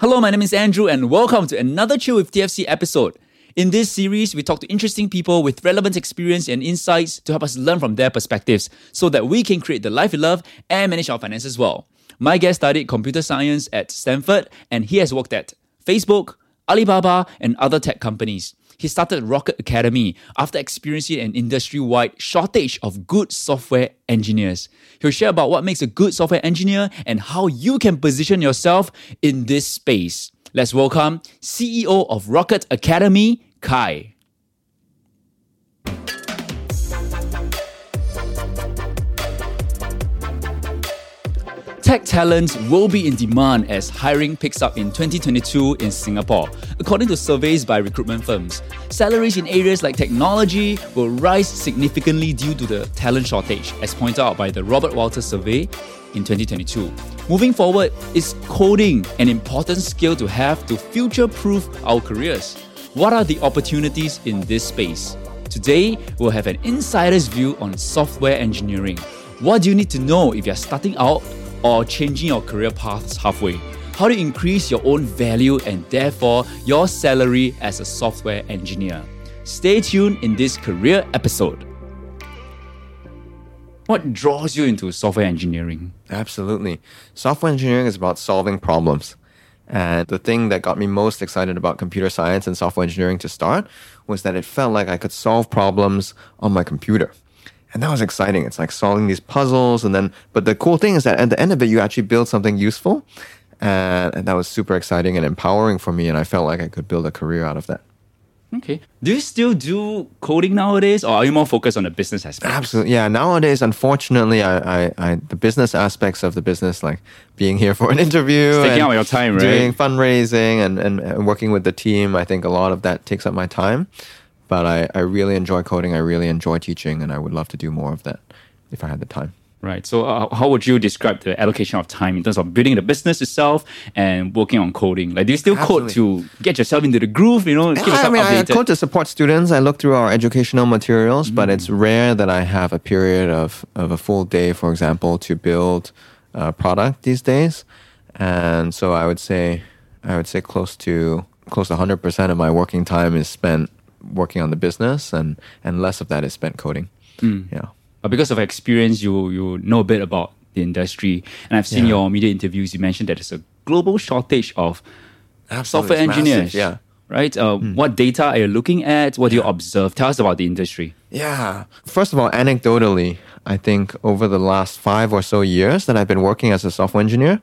Hello, my name is Andrew, and welcome to another Chill with TFC episode. In this series, we talk to interesting people with relevant experience and insights to help us learn from their perspectives so that we can create the life we love and manage our finances well. My guest studied computer science at Stanford, and he has worked at Facebook, Alibaba, and other tech companies. He started Rocket Academy after experiencing an industry wide shortage of good software engineers. He'll share about what makes a good software engineer and how you can position yourself in this space. Let's welcome CEO of Rocket Academy, Kai. Tech talent will be in demand as hiring picks up in 2022 in Singapore, according to surveys by recruitment firms. Salaries in areas like technology will rise significantly due to the talent shortage, as pointed out by the Robert Walters survey in 2022. Moving forward, is coding an important skill to have to future proof our careers? What are the opportunities in this space? Today, we'll have an insider's view on software engineering. What do you need to know if you're starting out or changing your career paths halfway? How to increase your own value and therefore your salary as a software engineer? Stay tuned in this career episode. What draws you into software engineering? Absolutely. Software engineering is about solving problems. And the thing that got me most excited about computer science and software engineering to start was that it felt like I could solve problems on my computer. And that was exciting. It's like solving these puzzles. And then, but the cool thing is that at the end of it, you actually build something useful. And, and that was super exciting and empowering for me. And I felt like I could build a career out of that. Okay. Do you still do coding nowadays, or are you more focused on the business aspect? Absolutely. Yeah. Nowadays, unfortunately, I, I, I the business aspects of the business, like being here for an interview, taking out your time, right? doing fundraising and, and, and working with the team, I think a lot of that takes up my time. But I, I really enjoy coding. I really enjoy teaching, and I would love to do more of that if I had the time. Right. So, uh, how would you describe the allocation of time in terms of building the business itself and working on coding? Like, do you still code to get yourself into the groove? You know, I mean, I code to support students. I look through our educational materials, but it's Mm. rare that I have a period of, of a full day, for example, to build a product these days. And so I would say, I would say close to close to 100% of my working time is spent working on the business, and and less of that is spent coding. Mm. Yeah. but because of experience, you you know a bit about the industry, and I've seen Yeah. your media interviews. You mentioned that there's a global shortage of software It's massive, engineers. yeah. Right. Uh, What data are you looking at? What do you observe? Tell us about the industry. Yeah. First of all, anecdotally, I think over the last five or so years that I've been working as a software engineer,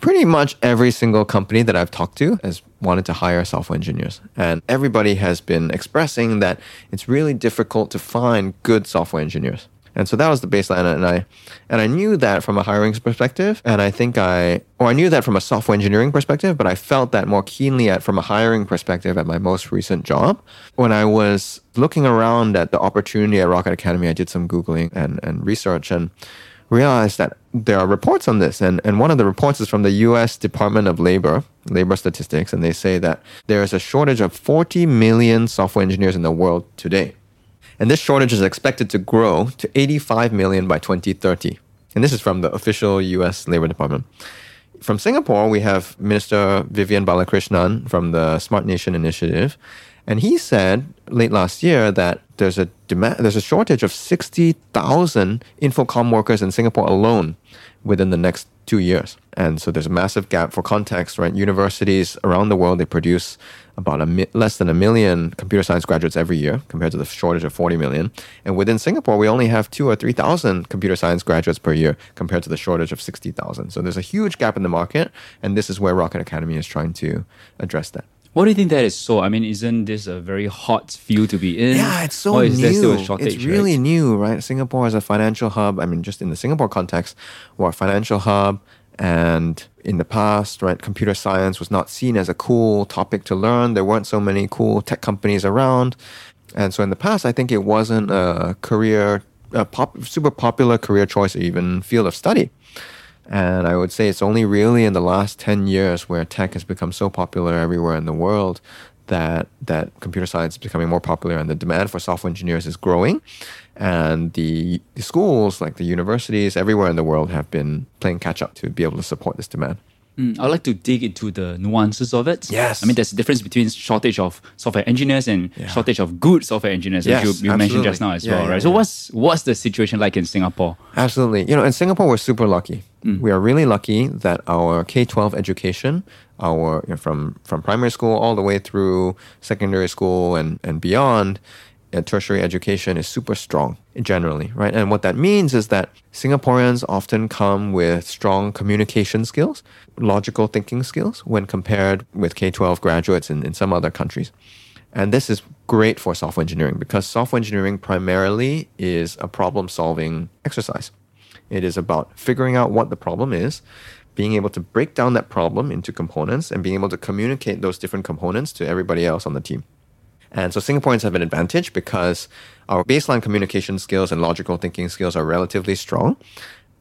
pretty much every single company that I've talked to has wanted to hire software engineers. And everybody has been expressing that it's really difficult to find good software engineers. And so that was the baseline, and I, and I knew that from a hiring perspective, and I think I, or I knew that from a software engineering perspective, but I felt that more keenly at from a hiring perspective at my most recent job. When I was looking around at the opportunity at Rocket Academy, I did some googling and and research and realized that there are reports on this, and and one of the reports is from the U.S. Department of Labor, Labor Statistics, and they say that there is a shortage of 40 million software engineers in the world today. And this shortage is expected to grow to 85 million by 2030. And this is from the official US Labor Department. From Singapore, we have Minister Vivian Balakrishnan from the Smart Nation Initiative. And he said late last year that there's a demand, there's a shortage of 60,000 Infocomm workers in Singapore alone within the next two years. And so there's a massive gap for context, right? Universities around the world, they produce about a mi- less than a million computer science graduates every year compared to the shortage of 40 million. And within Singapore, we only have two or 3,000 computer science graduates per year compared to the shortage of 60,000. So there's a huge gap in the market. And this is where Rocket Academy is trying to address that. What do you think that is so? I mean, isn't this a very hot field to be in? Yeah, it's so or is new. there still a shortage? it's really right? new, right? Singapore is a financial hub. I mean, just in the Singapore context, we're a financial hub, And in the past, right, computer science was not seen as a cool topic to learn. There weren't so many cool tech companies around. And so in the past, I think it wasn't a career, a pop, super popular career choice or even field of study. And I would say it's only really in the last 10 years where tech has become so popular everywhere in the world that that computer science is becoming more popular and the demand for software engineers is growing. And the, the schools, like the universities everywhere in the world, have been playing catch up to be able to support this demand. Mm, I'd like to dig into the nuances of it. Yes. I mean, there's a difference between shortage of software engineers and Yeah. shortage of good software engineers, Yes, which you, you mentioned just now as Yeah, well, yeah, right? So what's what's the situation like in Singapore? Absolutely. You know, in Singapore, we're super lucky. We are really lucky that our K 12 education, our you know, from, from primary school all the way through secondary school and, and beyond, tertiary education is super strong generally, right? And what that means is that Singaporeans often come with strong communication skills, logical thinking skills when compared with K 12 graduates in, in some other countries. And this is great for software engineering because software engineering primarily is a problem solving exercise. It is about figuring out what the problem is, being able to break down that problem into components, and being able to communicate those different components to everybody else on the team. And so Singaporeans have an advantage because our baseline communication skills and logical thinking skills are relatively strong.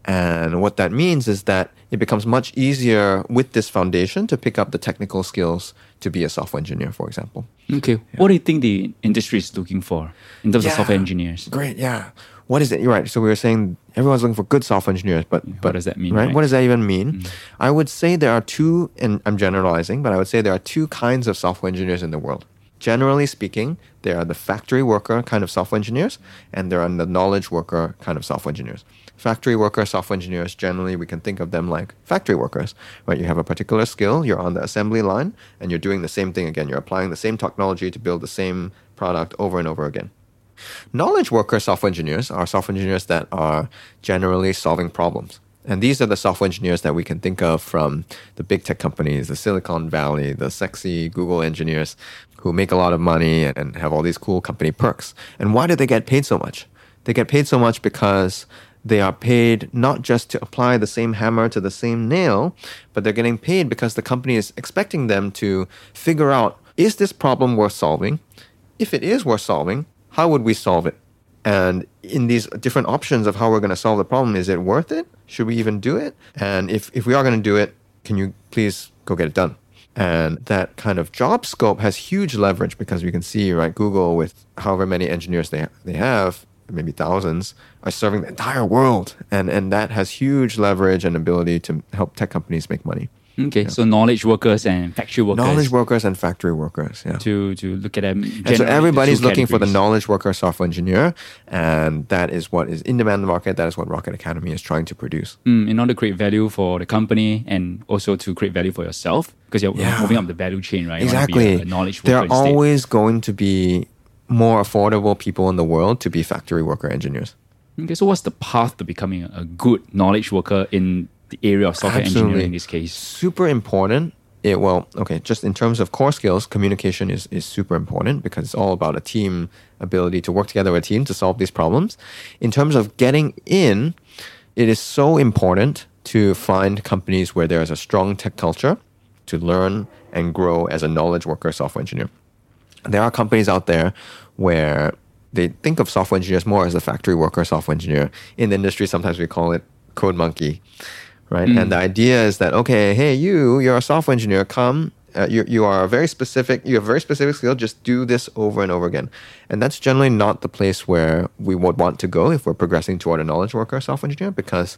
And what that means is that it becomes much easier with this foundation to pick up the technical skills to be a software engineer, for example. Okay. What do you think the industry is looking for in terms of software engineers? Great, yeah. What is it? You're right. So we were saying everyone's looking for good software engineers, but but does that mean, Right? right? What does that even mean? Mm. I would say there are two, and I'm generalizing, but I would say there are two kinds of software engineers in the world. Generally speaking, there are the factory worker kind of software engineers, and there are the knowledge worker kind of software engineers. Factory worker software engineers, generally, we can think of them like factory workers, right? You have a particular skill, you're on the assembly line, and you're doing the same thing again. You're applying the same technology to build the same product over and over again. Knowledge worker software engineers are software engineers that are generally solving problems. And these are the software engineers that we can think of from the big tech companies, the Silicon Valley, the sexy Google engineers who make a lot of money and- have all these cool company perks. And why do they get paid so much? They get paid so much because they are paid not just to apply the same hammer to the same nail, but they're getting paid because the company is expecting them to figure out is this problem worth solving? If it is worth solving, how would we solve it? And in these different options of how we're going to solve the problem, is it worth it? Should we even do it? And if, if we are going to do it, can you please go get it done? And that kind of job scope has huge leverage because we can see, right, Google with however many engineers they, they have, maybe thousands, are serving the entire world. And, and that has huge leverage and ability to help tech companies make money. Okay, so knowledge workers and factory workers. Knowledge workers and factory workers, yeah. to to look at them. So the everybody's looking for the knowledge worker software engineer, and that is what is in demand in the market. That is what Rocket Academy is trying to produce. Mm, in order to create value for the company and also to create value for yourself because you're Yeah. moving up the value chain, right? You wanna be Exactly. knowledge. There are always going to be more affordable people in the world to be factory worker engineers. Okay, so what's the path to becoming a good knowledge worker in the area of software engineering in this case? Super important. It, well, okay, just in terms of core skills, communication is, is super important because it's all about a team ability to work together with a team to solve these problems. In terms of getting in, it is so important to find companies where there is a strong tech culture to learn and grow as a knowledge worker software engineer. There are companies out there where they think of software engineers more as a factory worker software engineer. In the industry, sometimes we call it code monkey, right? And the idea is that okay, hey, you, you're a software engineer. Come, uh, you you are very specific. You have very specific skill. Just do this over and over again. And that's generally not the place where we would want to go if we're progressing toward a knowledge worker software engineer because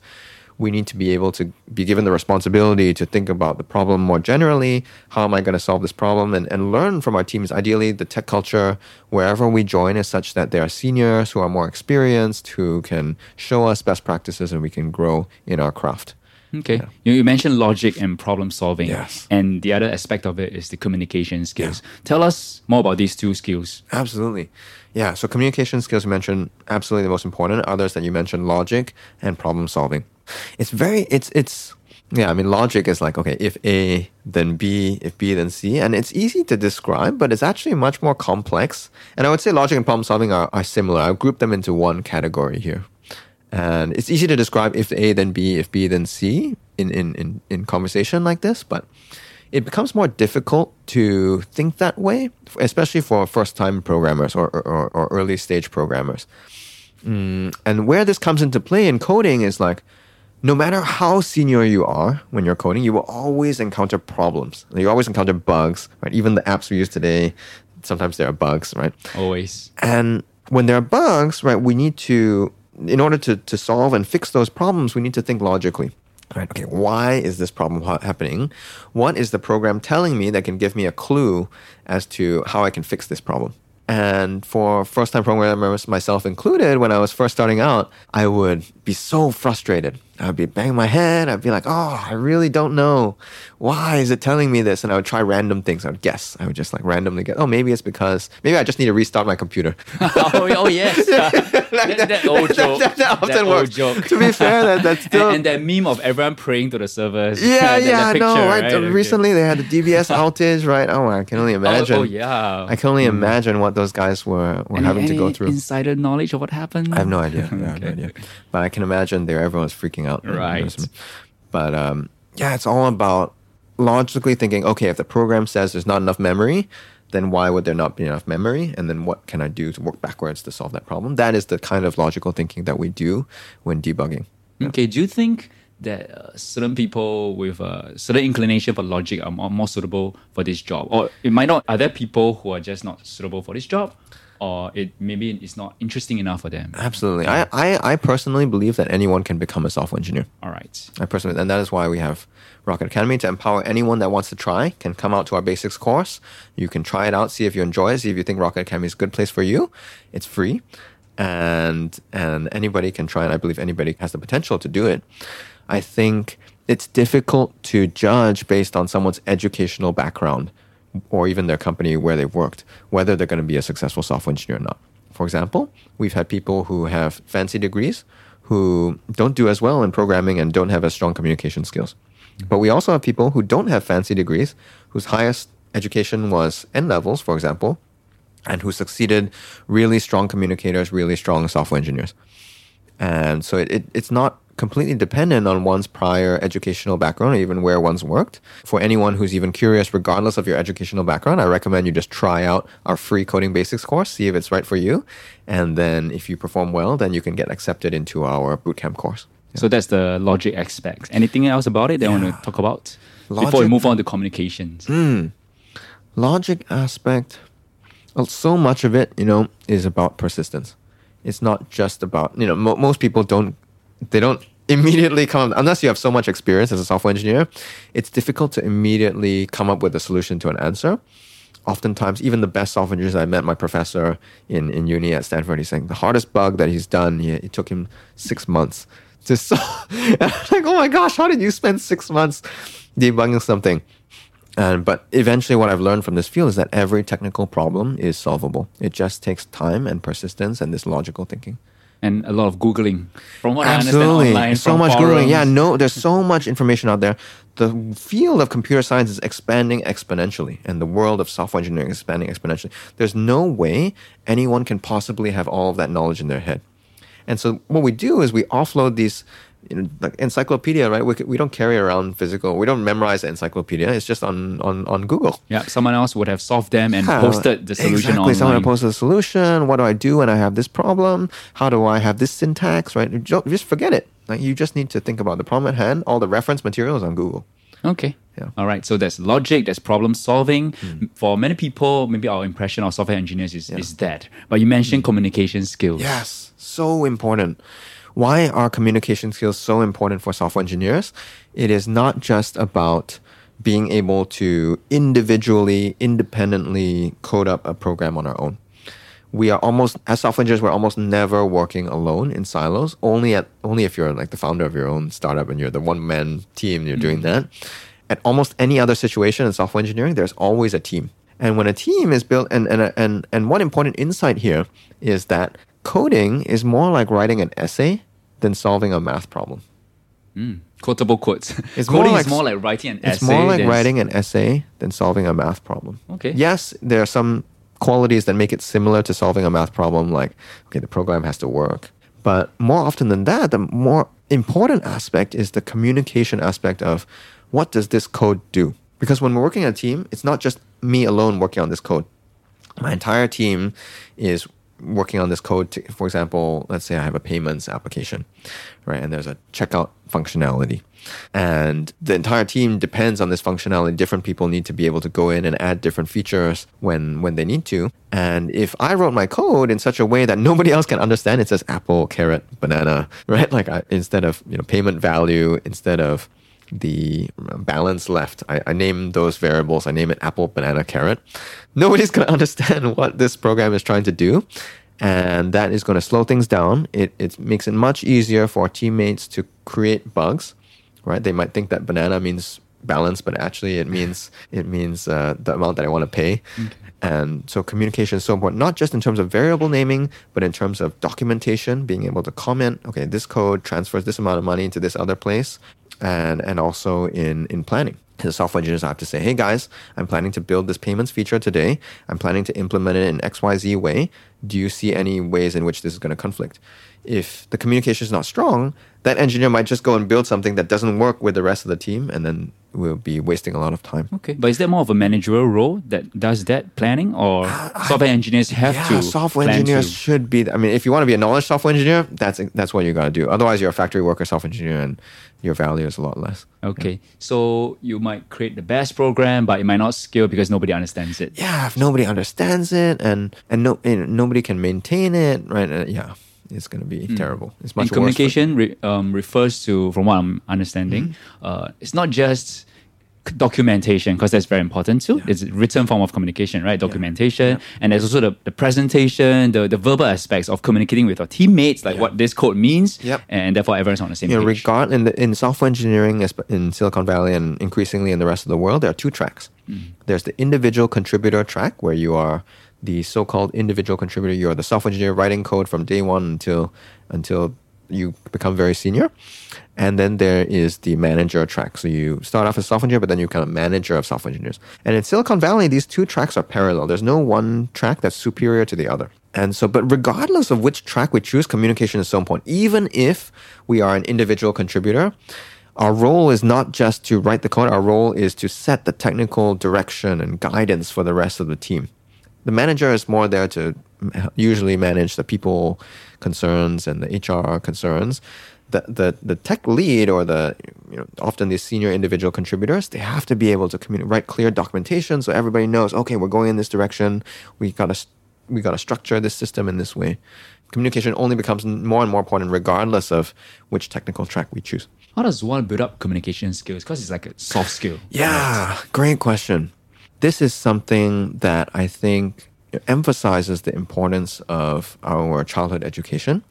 we need to be able to be given the responsibility to think about the problem more generally. How am I going to solve this problem? And, and learn from our teams. Ideally, the tech culture, wherever we join, is such that there are seniors who are more experienced, who can show us best practices, and we can grow in our craft. Okay. You, you mentioned logic and problem solving. Yes. And the other aspect of it is the communication skills. Tell us more about these two skills. Absolutely. Yeah. So communication skills you mentioned absolutely the most important. Others that you mentioned logic and problem solving. It's very it's it's yeah, I mean logic is like okay, if A then B, if B then C, and it's easy to describe, but it's actually much more complex. And I would say logic and problem solving are, are similar. I've grouped them into one category here. And it's easy to describe if A then B, if B then C. in, in, in, in conversation like this, but it becomes more difficult to think that way, especially for first time programmers or, or, or early stage programmers. Mm, and where this comes into play in coding is like, no matter how senior you are when you're coding, you will always encounter problems. You always encounter bugs, right? Even the apps we use today, sometimes there are bugs, right? Always. And when there are bugs, right, we need to, in order to, to solve and fix those problems, we need to think logically. Right, okay, why is this problem ha- happening? What is the program telling me that can give me a clue as to how I can fix this problem? And for first time programmers, myself included, when I was first starting out, I would be so frustrated. I'd be banging my head. I'd be like, oh, I really don't know. Why is it telling me this? And I would try random things. I would guess. I would just like randomly guess. Oh, maybe it's because, maybe I just need to restart my computer. oh, oh, yes. that, that old joke. that, that often works. joke. to be fair, that, that's still. and, and that meme of everyone praying to the servers. yeah, yeah, no, picture, right? right? Uh, okay. Recently they had the DBS outage, right? Oh, I can only Oh, oh imagine. Oh, yeah. I can only hmm. imagine what those guys were, were Any- having to go any through. Insider knowledge of what happened? I have no idea. I have no idea. But I can imagine there everyone's freaking out. Right. But um, yeah, it's all about logically thinking. Okay, if the program says there's not enough memory, then why would there not be enough memory? And then what can I do to work backwards to solve that problem? That is the kind of logical thinking that we do when debugging. Okay, do you think that uh, certain people with a certain inclination for logic are more, more suitable for this job? Or it might not, are there people who are just not suitable for this job? Or it maybe it's not interesting enough for them? Absolutely. I, I, I personally believe that anyone can become a software engineer. All right. I personally, and that is why we have Rocket Academy to empower anyone that wants to try can come out to our basics course. You can try it out, see if you enjoy it, see if you think Rocket Academy is a good place for you. It's free, and and anybody can try it. I believe anybody has the potential to do it. I think it's difficult to judge based on someone's educational background or even their company where they've worked whether they're going to be a successful software engineer or not. For example, we've had people who have fancy degrees who don't do as well in programming and don't have as strong communication skills. But we also have people who don't have fancy degrees, whose highest education was N levels, for example, and who succeeded really strong communicators, really strong software engineers. And so it, it, it's not completely dependent on one's prior educational background or even where one's worked. For anyone who's even curious, regardless of your educational background, I recommend you just try out our free coding basics course, see if it's right for you. And then if you perform well, then you can get accepted into our bootcamp course. So that's the logic aspect. Anything else about it that I want to talk about before we move on to communications? Hmm. logic aspect well, so much of it you know is about persistence it's not just about you know mo- most people don't they don't immediately come unless you have so much experience as a software engineer it's difficult to immediately come up with a solution to an answer oftentimes even the best software engineers i met my professor in, in uni at stanford he's saying the hardest bug that he's done he, it took him six months to solve and I'm like oh my gosh how did you spend six months debugging something and but eventually, what I've learned from this field is that every technical problem is solvable. It just takes time and persistence and this logical thinking. And a lot of Googling. From what I Absolutely, understand online, so much googling. Yeah, no, there's so much information out there. The field of computer science is expanding exponentially, and the world of software engineering is expanding exponentially. There's no way anyone can possibly have all of that knowledge in their head. And so what we do is we offload these, you know, like encyclopedia, right? We, we don't carry around physical. We don't memorize the encyclopedia. It's just on on on Google. Yeah, someone else would have solved them and Yeah, posted the solution exactly. Someone online. posted the solution. What do I do when I have this problem? How do I have this syntax? Right? Just forget it. Like you just need to think about the problem at hand. All the reference materials on Google. Okay. Yeah. All right. So there's logic, there's problem solving. Hmm. For many people, maybe our impression of software engineers is, is that. But you mentioned communication skills. Yes, so important. Why are communication skills so important for software engineers? It is not just about being able to individually, independently code up a program on our own. We are almost as software engineers, we're almost never working alone in silos. Only at only if you're like the founder of your own startup and you're the one man team, you're doing mm-hmm. that. At almost any other situation in software engineering, there's always a team. And when a team is built, and and and and one important insight here is that coding is more like writing an essay than solving a math problem. Hmm. Quotable quotes. It's more Coding like- is more like writing an It's essay. more like than- writing an essay than solving a math problem. Okay. Yes, there are some qualities that make it similar to solving a math problem, like okay, the program has to work, But more often than that, the more important aspect is the communication aspect of what does this code do? Because when we're working in a team, it's not just me alone working on this code. My entire team is working on this code. To, for example, let's say I have a payments application, right? And there's a checkout functionality. And the entire team depends on this functionality. Different people need to be able to go in and add different features when, when they need to. And if I wrote my code in such a way that nobody else can understand, it says apple, carrot, banana, right? Like I, instead of you know payment value, instead of the balance left. I, I name those variables. I name it apple, banana, carrot. Nobody's going to understand what this program is trying to do. And that is going to slow things down. It, it makes it much easier for teammates to create bugs, right? They might think that banana means balance, but actually it means it means uh, the amount that I want to pay. Okay. And so communication is so important, not just in terms of variable naming, but in terms of documentation, being able to comment, okay, this code transfers this amount of money into this other place and and also in in planning. The software engineers have to say, hey guys, I'm planning to build this payments feature today. I'm planning to implement it in XYZ way. Do you see any ways in which this is going to conflict? If the communication is not strong, that engineer might just go and build something that doesn't work with the rest of the team and then we'll be wasting a lot of time. Okay. But is there more of a managerial role that does that planning or uh, software engineers have yeah, to? Software engineers to... should be I mean if you want to be a knowledge software engineer, that's that's what you got to do. Otherwise you're a factory worker software engineer and your value is a lot less. Okay. Yeah. So you might create the best program but it might not scale because nobody understands it. Yeah, if nobody understands it and and no and nobody can maintain it, right? Uh, yeah it's going to be mm. terrible. It's much and communication re, um, refers to, from what I'm understanding, mm. uh, it's not just documentation because that's very important too. Yeah. It's a written form of communication, right? Documentation, yeah. Yeah. and there's also the, the presentation, the, the verbal aspects of communicating with your teammates, like what this code means, yep. and therefore everyone's on the same you page. Know, regard in the, in software engineering in Silicon Valley and increasingly in the rest of the world, there are two tracks. Mm. There's the individual contributor track where you are the so-called individual contributor. You're the software engineer writing code from day one until until you become very senior. And then there is the manager track. So you start off as software engineer, but then you become a manager of software engineers. And in Silicon Valley, these two tracks are parallel. There's no one track that's superior to the other. And so, but regardless of which track we choose, communication is so important. Even if we are an individual contributor, our role is not just to write the code, our role is to set the technical direction and guidance for the rest of the team the manager is more there to usually manage the people concerns and the HR concerns. The, the, the tech lead or the you know often the senior individual contributors they have to be able to communicate write clear documentation so everybody knows okay we're going in this direction. We gotta we gotta structure this system in this way. Communication only becomes more and more important regardless of which technical track we choose. How does one build up communication skills? Because it's like a soft skill. Yeah great question this is something that I think emphasizes the importance of our childhood education.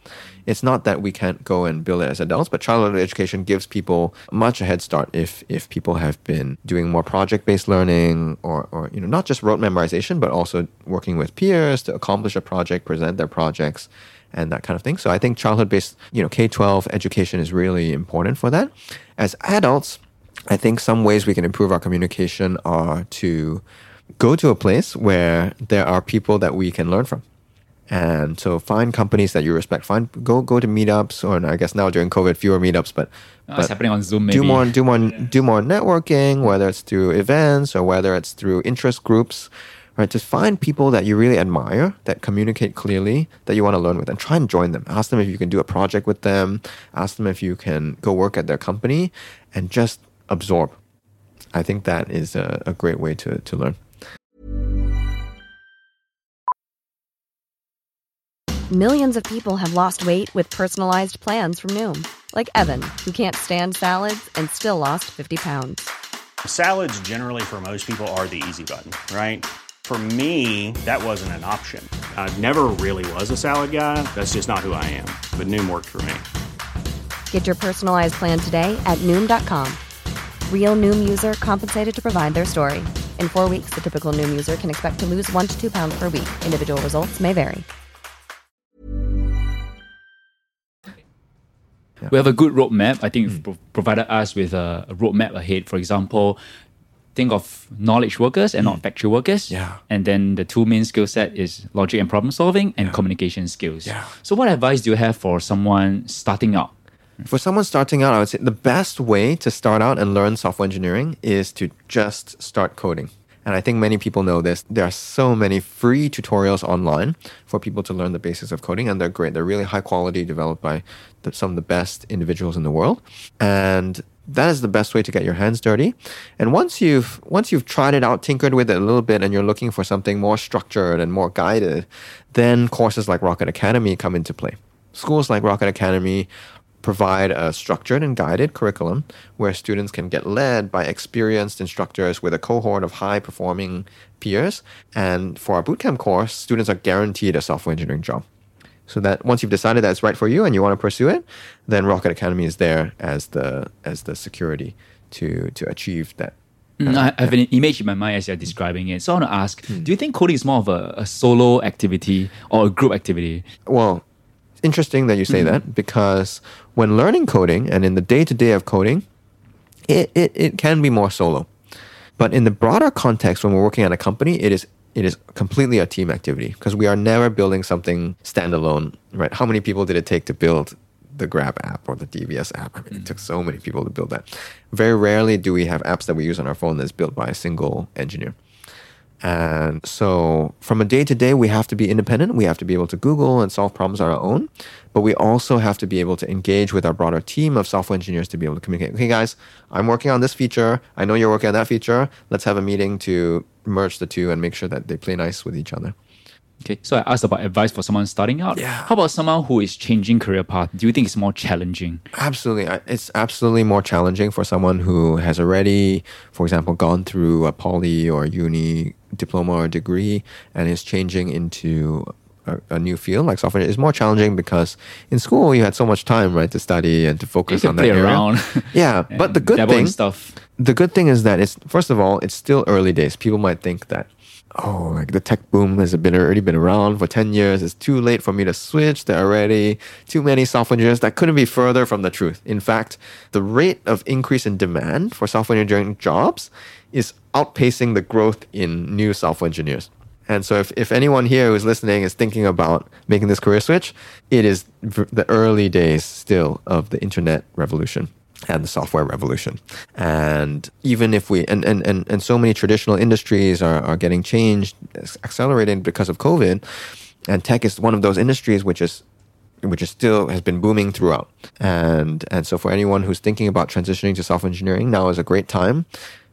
It's not that we can't go and build it as adults, but childhood education gives people much a head start if if people have been doing more project-based learning or, or you know not just rote memorization, but also working with peers to accomplish a project, present their projects, and that kind of thing. So I think childhood-based you know K-12 education is really important for that. As adults, I think some ways we can improve our communication are to go to a place where there are people that we can learn from. And so find companies that you respect. Find go go to meetups or I guess now during COVID fewer meetups, but, oh, but it's happening on Zoom. Maybe. Do more do more do more networking, whether it's through events or whether it's through interest groups. Right, just find people that you really admire, that communicate clearly, that you want to learn with, and try and join them. Ask them if you can do a project with them. Ask them if you can go work at their company, and just absorb. I think that is a, a great way to, to learn. Millions of people have lost weight with personalized plans from Noom, like Evan, who can't stand salads and still lost 50 pounds. Salads, generally, for most people, are the easy button, right? For me, that wasn't an option. I never really was a salad guy. That's just not who I am. But Noom worked for me. Get your personalized plan today at Noom.com. Real Noom user compensated to provide their story. In four weeks, the typical Noom user can expect to lose one to two pounds per week. Individual results may vary. We have a good roadmap. I think you've provided us with a, a roadmap ahead. For example, think of knowledge workers and not mm. factory workers. Yeah. And then the two main skill set is logic and problem solving and communication skills. Yeah. So what advice do you have for someone starting out? For someone starting out, I would say the best way to start out and learn software engineering is to just start coding. And I think many people know this. There are so many free tutorials online for people to learn the basics of coding, and they're great. They're really high quality, developed by the, some of the best individuals in the world. And that is the best way to get your hands dirty. And once you've once you've tried it out, tinkered with it a little bit, and you're looking for something more structured and more guided, then courses like Rocket Academy come into play. Schools like Rocket Academy provide a structured and guided curriculum where students can get led by experienced instructors with a cohort of high performing peers. And for our bootcamp course, students are guaranteed a software engineering job. So that once you've decided that it's right for you and you want to pursue it, then Rocket Academy is there as the as the security to to achieve that. Mm, I I have an image in my mind as you're describing it. So I want to ask, Hmm. do you think coding is more of a, a solo activity or a group activity? Well, it's interesting that you say mm-hmm. that because when learning coding and in the day to day of coding, it, it, it can be more solo. But in the broader context, when we're working at a company, it is it is completely a team activity because we are never building something standalone, right? How many people did it take to build the Grab app or the DBS app? I mean, it mm. took so many people to build that. Very rarely do we have apps that we use on our phone that's built by a single engineer. And so, from a day to day, we have to be independent. We have to be able to Google and solve problems on our own. But we also have to be able to engage with our broader team of software engineers to be able to communicate. Okay, guys, I'm working on this feature. I know you're working on that feature. Let's have a meeting to merge the two and make sure that they play nice with each other. Okay, so I asked about advice for someone starting out. Yeah. How about someone who is changing career path? Do you think it's more challenging? Absolutely. It's absolutely more challenging for someone who has already, for example, gone through a poly or uni diploma or degree and is changing into a, a new field like software. It's more challenging because in school you had so much time, right, to study and to focus on that play area. around. Yeah, but the good thing, stuff. the good thing is that it's first of all, it's still early days. People might think that oh, like the tech boom has been already been around for ten years. It's too late for me to switch. There are already too many software engineers. That couldn't be further from the truth. In fact, the rate of increase in demand for software engineering jobs is outpacing the growth in new software engineers. And so, if, if anyone here who's listening is thinking about making this career switch, it is the early days still of the internet revolution and the software revolution. And even if we, and, and, and, and so many traditional industries are, are getting changed, accelerated because of COVID, and tech is one of those industries which is which is still has been booming throughout. And and so for anyone who's thinking about transitioning to software engineering, now is a great time.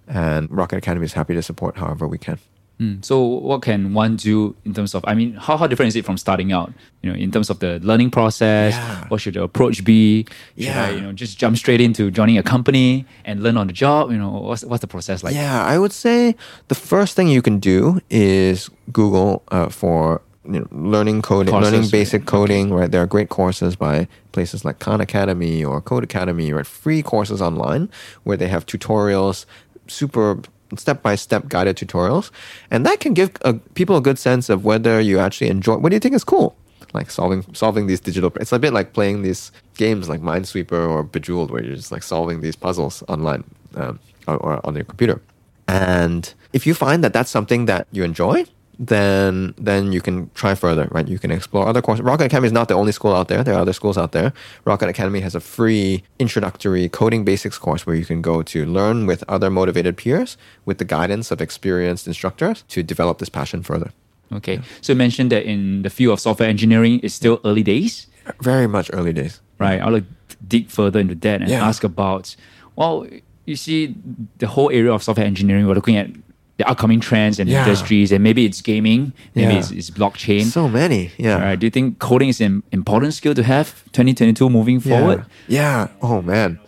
And Rocket Academy is happy to support however we can. Mm, So what can one do in terms of I mean, how, how different is it from starting out? You know, in terms of the learning process, Yeah. what should the approach be? Should Yeah. I, you know, just jump straight into joining a company and learn on the job? You know, what's what's the process like? yeah, I would say the first thing you can do is Google uh, for you know, learning coding, Courses, learning right? basic coding. Right, there are great courses by places like Khan Academy or Codecademy, right? Free courses online where they have tutorials, super step-by-step guided tutorials, and that can give uh people a good sense of whether you actually enjoy. What do you think is cool? Like solving solving these digital. It's a bit like playing these games like Minesweeper or Bejeweled, where you're just like solving these puzzles online um, or, or on your computer. And if you find that that's something that you enjoy, then then you can try further, right? You can explore other courses. Rocket Academy is not the only school out there. There are other schools out there. Rocket Academy has a free introductory coding basics course where you can go to learn with other motivated peers with the guidance of experienced instructors to develop this passion further. Okay. So you mentioned that in the field of software engineering, it's still early days, Very much early days. right? I'll like dig further into that and Yeah. ask about, well, you see, the whole area of software engineering, we're looking at the upcoming trends and Yeah. industries, and maybe it's gaming, maybe Yeah. it's, it's blockchain. So many, yeah. Right. Uh, do you think coding is an important skill to have 2022 moving Yeah. forward? Yeah. Oh man.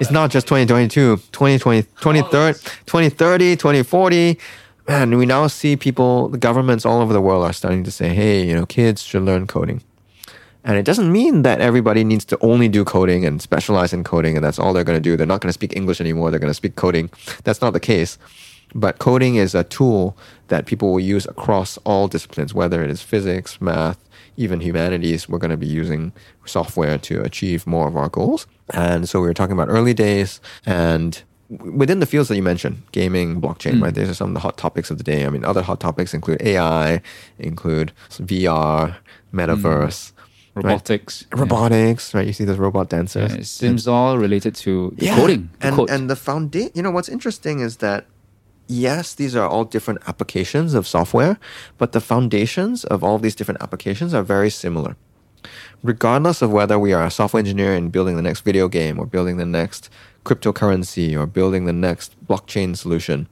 It's not just 2022, 2020, 2030, 2030, 2040. Man, we now see people, the governments all over the world are starting to say, hey, you know, kids should learn coding. And it doesn't mean that everybody needs to only do coding and specialize in coding and that's all they're going to do. They're not going to speak English anymore. They're going to speak coding. That's not the case. But coding is a tool that people will use across all disciplines, whether it is physics, math, even humanities. We're going to be using software to achieve more of our goals. And so we were talking about early days and within the fields that you mentioned, gaming, blockchain, hmm. right? These are some of the hot topics of the day. I mean, other hot topics include AI, include VR, metaverse, hmm. right? Robotics. yeah. robotics, right? You see those robot Yeah, dancers. it seems all related to Yeah. coding. and code. and the foundation. You know what's interesting is that yes, these are all different applications of software, but the foundations of all these different applications are very similar. Regardless of whether we are a software engineer in building the next video game or building the next cryptocurrency or building the next blockchain solution,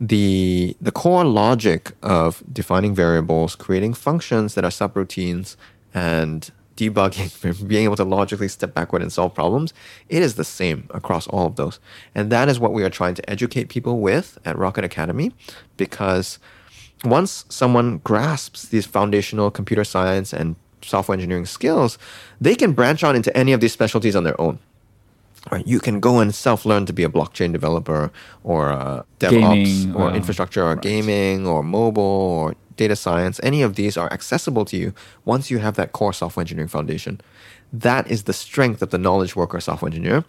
the the core logic of defining variables, creating functions that are subroutines, and debugging, being able to logically step backward and solve problems, it is the same across all of those. And that is what we are trying to educate people with at Rocket Academy because once someone grasps these foundational computer science and software engineering skills, they can branch on into any of these specialties on their own. Right, you can go and self-learn to be a blockchain developer or a DevOps Gaming, or uh, infrastructure or gaming or mobile or data science. Any of these are accessible to you once you have that core software engineering foundation. That is the strength of the knowledge worker software engineer.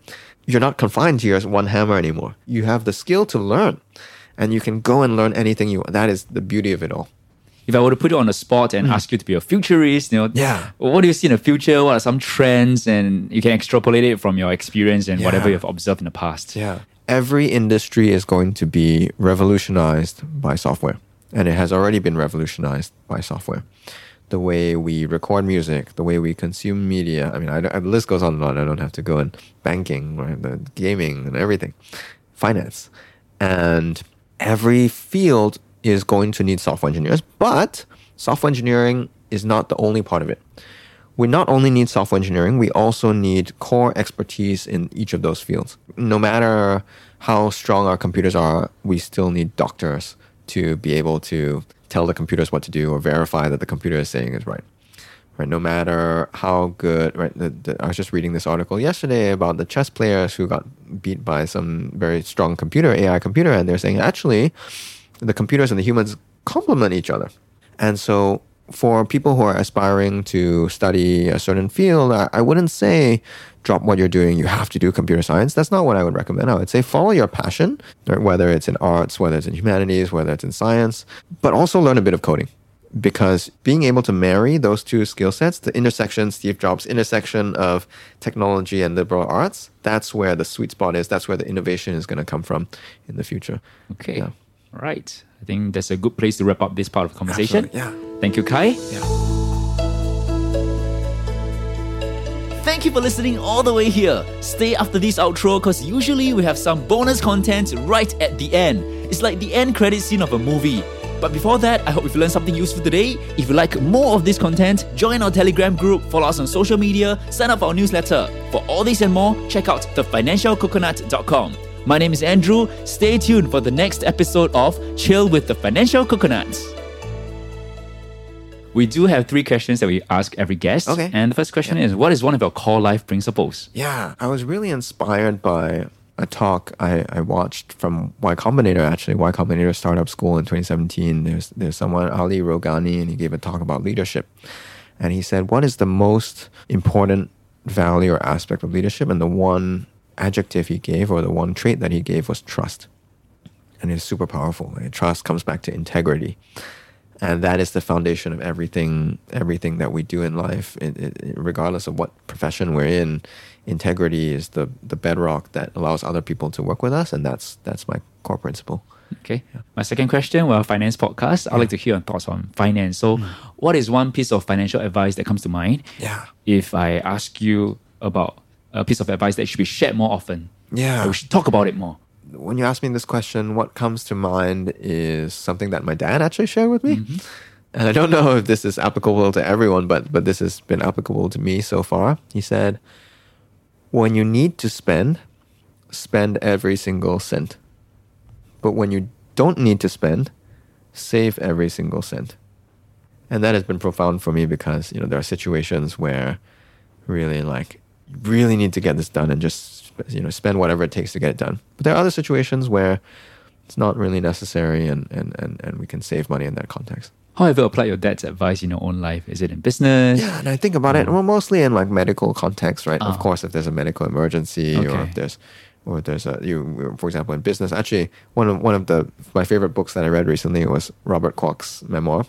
You're not confined to your one hammer anymore. You have the skill to learn, and you can go and learn anything you. Want. That is the beauty of it all. if I were to put you on the spot and hmm. ask you to be a futurist, you know. Yeah. what do you see in the future? What are some trends? And you can extrapolate it from your experience and whatever you've observed in the past. Yeah. Every industry is going to be revolutionized by software, and it has already been revolutionized by software. The way we record music, the way we consume media. I mean, I, don't- the list goes on and on. I don't have to go in banking, right? The gaming and everything, finance, and every field is going to need software engineers. But software engineering is not the only part of it we not only need software engineering, we also need core expertise in each of those fields. No matter how strong our computers are, we still need doctors to be able to tell the computers what to do or verify that the computer is saying is right. Right, no matter how good, right? The, the, I was just reading this article yesterday about the chess players who got beat by some very strong computer, AI computer, and they're saying actually the computers and the humans complement each other. And so for people who are aspiring to study a certain field, I, I wouldn't say drop what you're doing. You have to do computer science. That's not what I would recommend. I would say follow your passion, right? whether it's in arts, whether it's in humanities, whether it's in science, but also learn a bit of coding. Because being able to marry those two skill sets, the intersection, Steve Jobs' intersection of technology and liberal arts, that's where the sweet spot is. That's where the innovation is going to come from in the future. Okay. Yeah. All right. I think that's a good place to wrap up this part of the conversation. Absolutely, yeah. Thank you, Kai. Yeah. Thank you for listening all the way here. Stay after this outro because usually we have some bonus content right at the end. It's like the end credit scene of a movie. But before that, I hope you've learned something useful today. If you like more of this content, join our Telegram group, follow us on social media, sign up for our newsletter. For all this and more, check out thefinancialcoconut.com. My name is Andrew. Stay tuned for the next episode of Chill with the Financial Coconuts. We do have three questions that we ask every guest. Okay. And the first question is What is one of your core life principles? Yeah, I was really inspired by a talk I, I watched from Y Combinator actually, Y Combinator Startup School in 2017. There's there's someone Ali Rowghani and he gave a talk about leadership, and he said what is the most important value or aspect of leadership, and the one adjective he gave or the one trait that he gave was trust, and it's super powerful. Like, trust comes back to integrity and that is the foundation of everything everything that we do in life it, it, regardless of what profession we're in integrity is the the bedrock that allows other people to work with us and that's that's my core principle Okay. My second question, we're finance podcast. I'd like to hear your thoughts on finance. So, hmm. what is one piece of financial advice that comes to mind yeah if I ask you about a piece of advice that should be shared more often? Yeah. We should talk about it more. when you ask me this question what comes to mind is something that my dad actually shared with me mm-hmm. and i don't know if this is applicable to everyone but but this has been applicable to me so far he said when you need to spend spend every single cent but when you don't need to spend save every single cent and that has been profound for me because you know there are situations where really like really need to get this done and just you know spend whatever it takes to get it done but there are other situations where it's not really necessary and and and, and we can save money in that context How have you applied your dad's advice in your own life? Is it in business? yeah and i think about it well mostly in like medical context right Ah. of course if there's a medical emergency or if there's or there's a you for example in business actually one of one of the my favorite books that I read recently was Robert Kuok's memoir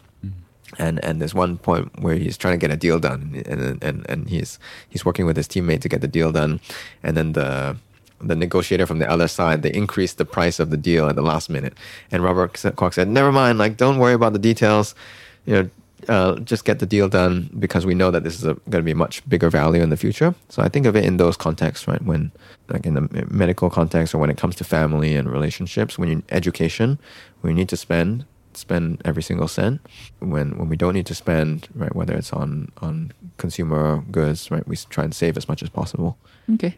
and and there's one point where he's trying to get a deal done and and and he's he's working with his teammate to get the deal done and then the the negotiator from the other side they increased the price of the deal at the last minute and Robert Kuok said never mind like don't worry about the details you know uh, just get the deal done because we know that this is going to be a much bigger value in the future. So I think of it in those contexts, right? When, like in the medical context, or when it comes to family and relationships, when you education, when you need to spend, spend every single cent. When when we don't need to spend, right? Whether it's on on consumer goods, right? We try and save as much as possible. Okay.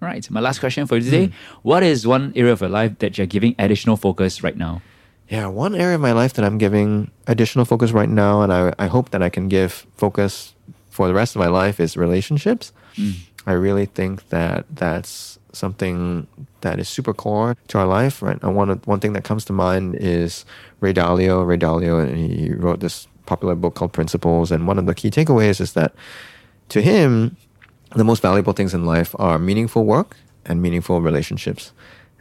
Right. My last question for you today: mm. What is one area of your life that you're giving additional focus right now? Yeah, one area of my life that I'm giving additional focus right now, and I, I hope that I can give focus for the rest of my life is relationships. Mm. I really think that that's something that is super core to our life, right? And one one thing that comes to mind is Ray Dalio. Ray Dalio, and he wrote this popular book called Principles. And one of the key takeaways is that to him, the most valuable things in life are meaningful work and meaningful relationships,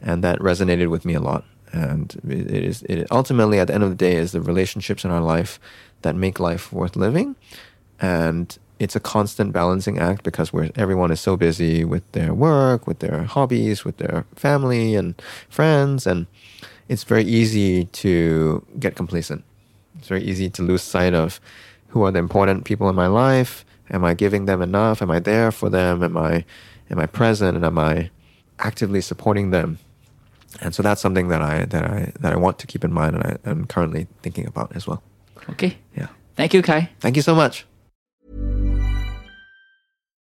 and that resonated with me a lot and it is it ultimately at the end of the day is the relationships in our life that make life worth living and it's a constant balancing act because we're everyone is so busy with their work with their hobbies with their family and friends and it's very easy to get complacent it's very easy to lose sight of who are the important people in my life am i giving them enough am i there for them am i am i present and am i actively supporting them and so that's something that I that I that I want to keep in mind, and I am currently thinking about as well. Okay. Yeah. Thank you, Kai. Thank you so much.